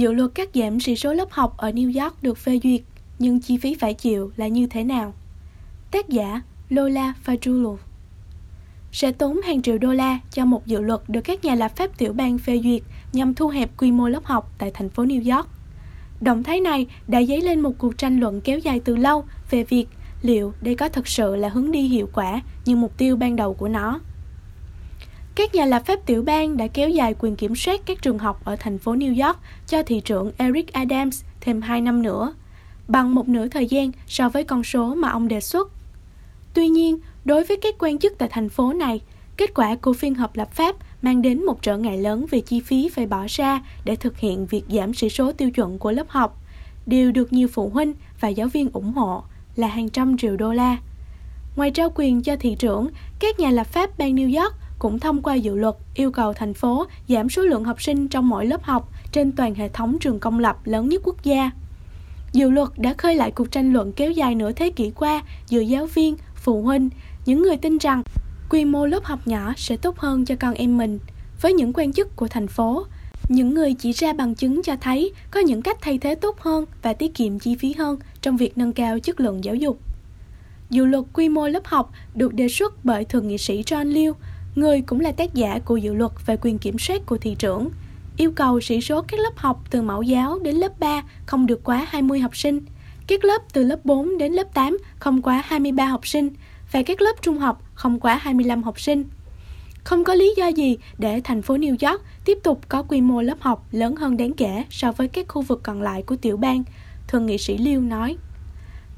Dự luật cắt giảm sĩ số lớp học ở New York được phê duyệt, nhưng chi phí phải chịu là như thế nào? Tác giả Lola Fajulu Sẽ tốn hàng triệu đô la cho một dự luật được các nhà lập pháp tiểu bang phê duyệt nhằm thu hẹp quy mô lớp học tại thành phố New York. Động thái này đã dấy lên một cuộc tranh luận kéo dài từ lâu về việc liệu đây có thực sự là hướng đi hiệu quả như mục tiêu ban đầu của nó. Các nhà lập pháp tiểu bang đã kéo dài quyền kiểm soát các trường học ở thành phố New York cho thị trưởng Eric Adams thêm 2 năm nữa, bằng một nửa thời gian so với con số mà ông đề xuất. Tuy nhiên, đối với các quan chức tại thành phố này, kết quả của phiên họp lập pháp mang đến một trở ngại lớn về chi phí phải bỏ ra để thực hiện việc giảm sĩ số tiêu chuẩn của lớp học, đều được nhiều phụ huynh và giáo viên ủng hộ là hàng trăm triệu đô la. Ngoài trao quyền cho thị trưởng, các nhà lập pháp bang New York cũng thông qua dự luật yêu cầu thành phố giảm số lượng học sinh trong mỗi lớp học trên toàn hệ thống trường công lập lớn nhất quốc gia. Dự luật đã khơi lại cuộc tranh luận kéo dài nửa thế kỷ qua giữa giáo viên, phụ huynh, những người tin rằng quy mô lớp học nhỏ sẽ tốt hơn cho con em mình. Với những quan chức của thành phố, những người chỉ ra bằng chứng cho thấy có những cách thay thế tốt hơn và tiết kiệm chi phí hơn trong việc nâng cao chất lượng giáo dục. Dự luật quy mô lớp học được đề xuất bởi Thượng nghị sĩ John Liu, người cũng là tác giả của dự luật về quyền kiểm soát của thị trưởng, yêu cầu sĩ số các lớp học từ mẫu giáo đến lớp 3 không được quá 20 học sinh, các lớp từ lớp 4 đến lớp 8 không quá 23 học sinh và các lớp trung học không quá 25 học sinh. Không có lý do gì để thành phố New York tiếp tục có quy mô lớp học lớn hơn đáng kể so với các khu vực còn lại của tiểu bang, Thượng nghị sĩ Liêu nói.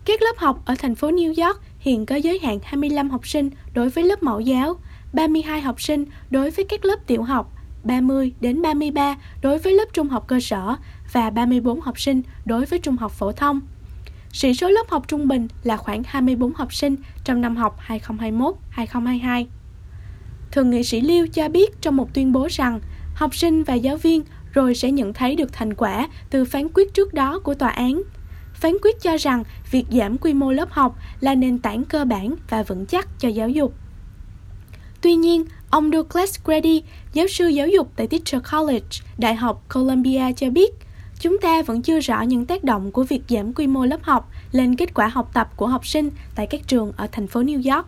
Các lớp học ở thành phố New York hiện có giới hạn 25 học sinh đối với lớp mẫu giáo, 32 học sinh đối với các lớp tiểu học, 30 đến 33 đối với lớp trung học cơ sở và 34 học sinh đối với trung học phổ thông. Sĩ số lớp học trung bình là khoảng 24 học sinh trong năm học 2021-2022. Thượng nghị sĩ Liêu cho biết trong một tuyên bố rằng học sinh và giáo viên rồi sẽ nhận thấy được thành quả từ phán quyết trước đó của tòa án. Phán quyết cho rằng việc giảm quy mô lớp học là nền tảng cơ bản và vững chắc cho giáo dục. Tuy nhiên, ông Douglas Grady, giáo sư giáo dục tại Teacher College, Đại học Columbia cho biết, chúng ta vẫn chưa rõ những tác động của việc giảm quy mô lớp học lên kết quả học tập của học sinh tại các trường ở thành phố New York.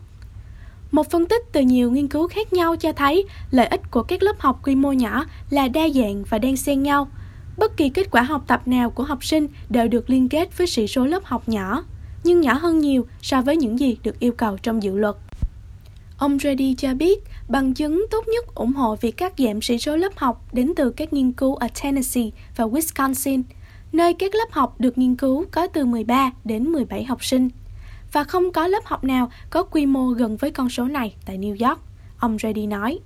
Một phân tích từ nhiều nghiên cứu khác nhau cho thấy lợi ích của các lớp học quy mô nhỏ là đa dạng và đan xen nhau. Bất kỳ kết quả học tập nào của học sinh đều được liên kết với sĩ số lớp học nhỏ, nhưng nhỏ hơn nhiều so với những gì được yêu cầu trong dự luật. Ông Reddy cho biết, bằng chứng tốt nhất ủng hộ việc cắt giảm sĩ số lớp học đến từ các nghiên cứu ở Tennessee và Wisconsin, nơi các lớp học được nghiên cứu có từ 13 đến 17 học sinh và không có lớp học nào có quy mô gần với con số này tại New York, ông Reddy nói.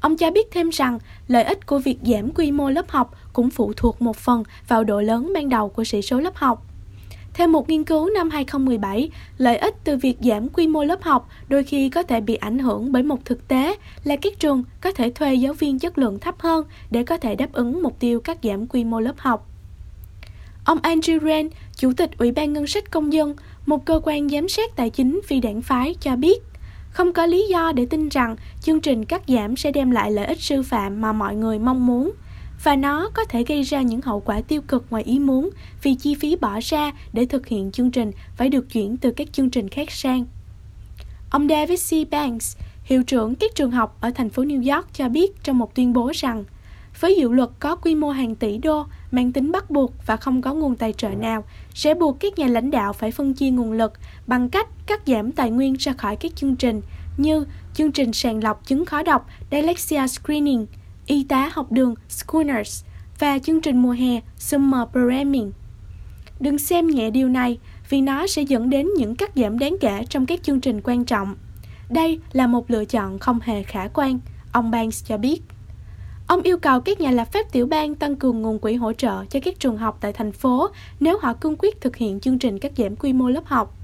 Ông cho biết thêm rằng lợi ích của việc giảm quy mô lớp học cũng phụ thuộc một phần vào độ lớn ban đầu của sĩ số lớp học. Theo một nghiên cứu năm 2017, lợi ích từ việc giảm quy mô lớp học đôi khi có thể bị ảnh hưởng bởi một thực tế là các trường có thể thuê giáo viên chất lượng thấp hơn để có thể đáp ứng mục tiêu cắt giảm quy mô lớp học. Ông Andrew Ren, Chủ tịch Ủy ban Ngân sách Công dân, một cơ quan giám sát tài chính phi đảng phái cho biết không có lý do để tin rằng chương trình cắt giảm sẽ đem lại lợi ích sư phạm mà mọi người mong muốn và nó có thể gây ra những hậu quả tiêu cực ngoài ý muốn vì chi phí bỏ ra để thực hiện chương trình phải được chuyển từ các chương trình khác sang. Ông David C. Banks, hiệu trưởng các trường học ở thành phố New York cho biết trong một tuyên bố rằng với dự luật có quy mô hàng tỷ đô, mang tính bắt buộc và không có nguồn tài trợ nào, sẽ buộc các nhà lãnh đạo phải phân chia nguồn lực bằng cách cắt giảm tài nguyên ra khỏi các chương trình như chương trình sàng lọc chứng khó đọc Dyslexia Screening, y tá học đường Schooners và chương trình mùa hè Summer Programming. Đừng xem nhẹ điều này vì nó sẽ dẫn đến những cắt giảm đáng kể trong các chương trình quan trọng. Đây là một lựa chọn không hề khả quan, ông Banks cho biết. Ông yêu cầu các nhà lập pháp tiểu bang tăng cường nguồn quỹ hỗ trợ cho các trường học tại thành phố nếu họ cương quyết thực hiện chương trình cắt giảm quy mô lớp học.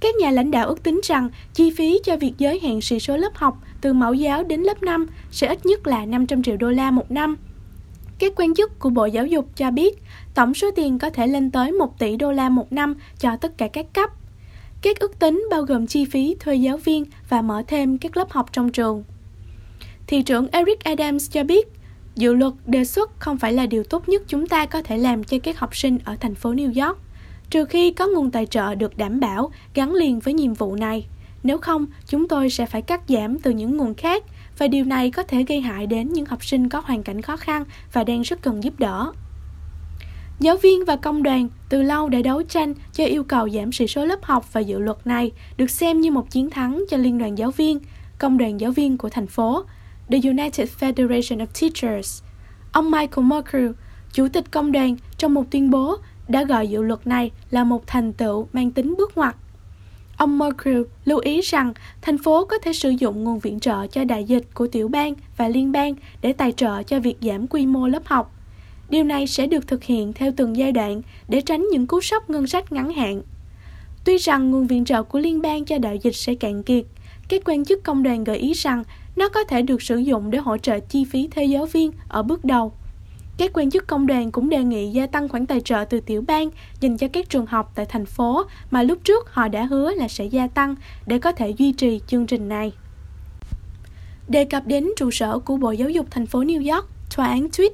Các nhà lãnh đạo ước tính rằng chi phí cho việc giới hạn sĩ số lớp học từ mẫu giáo đến lớp 5 sẽ ít nhất là 500 triệu đô la một năm. Các quan chức của Bộ Giáo dục cho biết tổng số tiền có thể lên tới 1 tỷ đô la một năm cho tất cả các cấp. Các ước tính bao gồm chi phí thuê giáo viên và mở thêm các lớp học trong trường. Thị trưởng Eric Adams cho biết, Dự luật đề xuất không phải là điều tốt nhất chúng ta có thể làm cho các học sinh ở thành phố New York, trừ khi có nguồn tài trợ được đảm bảo gắn liền với nhiệm vụ này. Nếu không, chúng tôi sẽ phải cắt giảm từ những nguồn khác và điều này có thể gây hại đến những học sinh có hoàn cảnh khó khăn và đang rất cần giúp đỡ. Giáo viên và công đoàn từ lâu đã đấu tranh cho yêu cầu giảm sĩ số lớp học và dự luật này được xem như một chiến thắng cho Liên đoàn giáo viên, công đoàn giáo viên của thành phố, The United Federation of Teachers. Ông Michael Merkel, chủ tịch công đoàn, trong một tuyên bố đã gọi dự luật này là một thành tựu mang tính bước ngoặt. Ông Merkel lưu ý rằng thành phố có thể sử dụng nguồn viện trợ cho đại dịch của tiểu bang và liên bang để tài trợ cho việc giảm quy mô lớp học. Điều này sẽ được thực hiện theo từng giai đoạn để tránh những cú sốc ngân sách ngắn hạn. Tuy rằng nguồn viện trợ của liên bang cho đại dịch sẽ cạn kiệt, các quan chức công đoàn gợi ý rằng nó có thể được sử dụng để hỗ trợ chi phí thuê giáo viên ở bước đầu. Các quan chức công đoàn cũng đề nghị gia tăng khoản tài trợ từ tiểu bang dành cho các trường học tại thành phố mà lúc trước họ đã hứa là sẽ gia tăng để có thể duy trì chương trình này. Đề cập đến trụ sở của Bộ Giáo dục thành phố New York, tòa án tweet,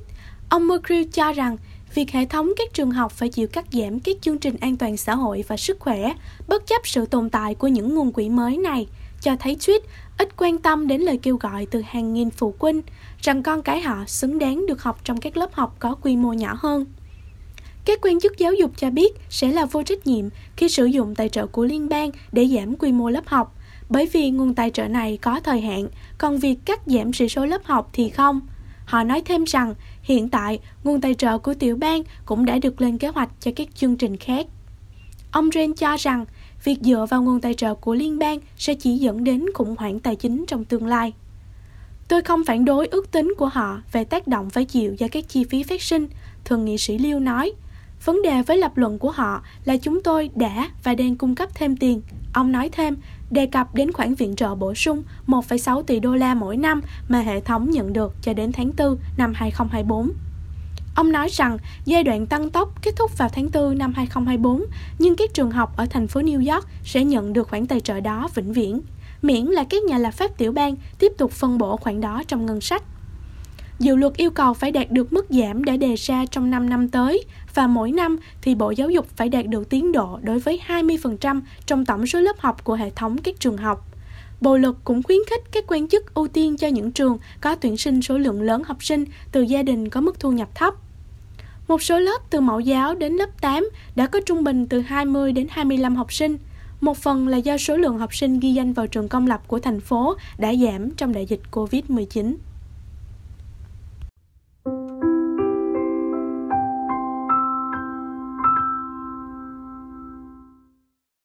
ông McGrew cho rằng việc hệ thống các trường học phải chịu cắt giảm các chương trình an toàn xã hội và sức khỏe, bất chấp sự tồn tại của những nguồn quỹ mới này, cho thấy tweet ít quan tâm đến lời kêu gọi từ hàng nghìn phụ huynh rằng con cái họ xứng đáng được học trong các lớp học có quy mô nhỏ hơn. Các quan chức giáo dục cho biết sẽ là vô trách nhiệm khi sử dụng tài trợ của liên bang để giảm quy mô lớp học, bởi vì nguồn tài trợ này có thời hạn, còn việc cắt giảm sĩ số lớp học thì không. Họ nói thêm rằng hiện tại nguồn tài trợ của tiểu bang cũng đã được lên kế hoạch cho các chương trình khác. Ông Ren cho rằng việc dựa vào nguồn tài trợ của liên bang sẽ chỉ dẫn đến khủng hoảng tài chính trong tương lai. Tôi không phản đối ước tính của họ về tác động phải chịu do các chi phí phát sinh, thượng nghị sĩ Liêu nói. Vấn đề với lập luận của họ là chúng tôi đã và đang cung cấp thêm tiền. Ông nói thêm, đề cập đến khoản viện trợ bổ sung 1,6 tỷ đô la mỗi năm mà hệ thống nhận được cho đến tháng 4 năm 2024. Ông nói rằng giai đoạn tăng tốc kết thúc vào tháng 4 năm 2024, nhưng các trường học ở thành phố New York sẽ nhận được khoản tài trợ đó vĩnh viễn, miễn là các nhà lập pháp tiểu bang tiếp tục phân bổ khoản đó trong ngân sách. Dự luật yêu cầu phải đạt được mức giảm đã đề ra trong 5 năm tới và mỗi năm thì Bộ Giáo dục phải đạt được tiến độ đối với 20% trong tổng số lớp học của hệ thống các trường học. Bộ luật cũng khuyến khích các quan chức ưu tiên cho những trường có tuyển sinh số lượng lớn học sinh từ gia đình có mức thu nhập thấp. Một số lớp từ mẫu giáo đến lớp 8 đã có trung bình từ 20 đến 25 học sinh. Một phần là do số lượng học sinh ghi danh vào trường công lập của thành phố đã giảm trong đại dịch Covid-19.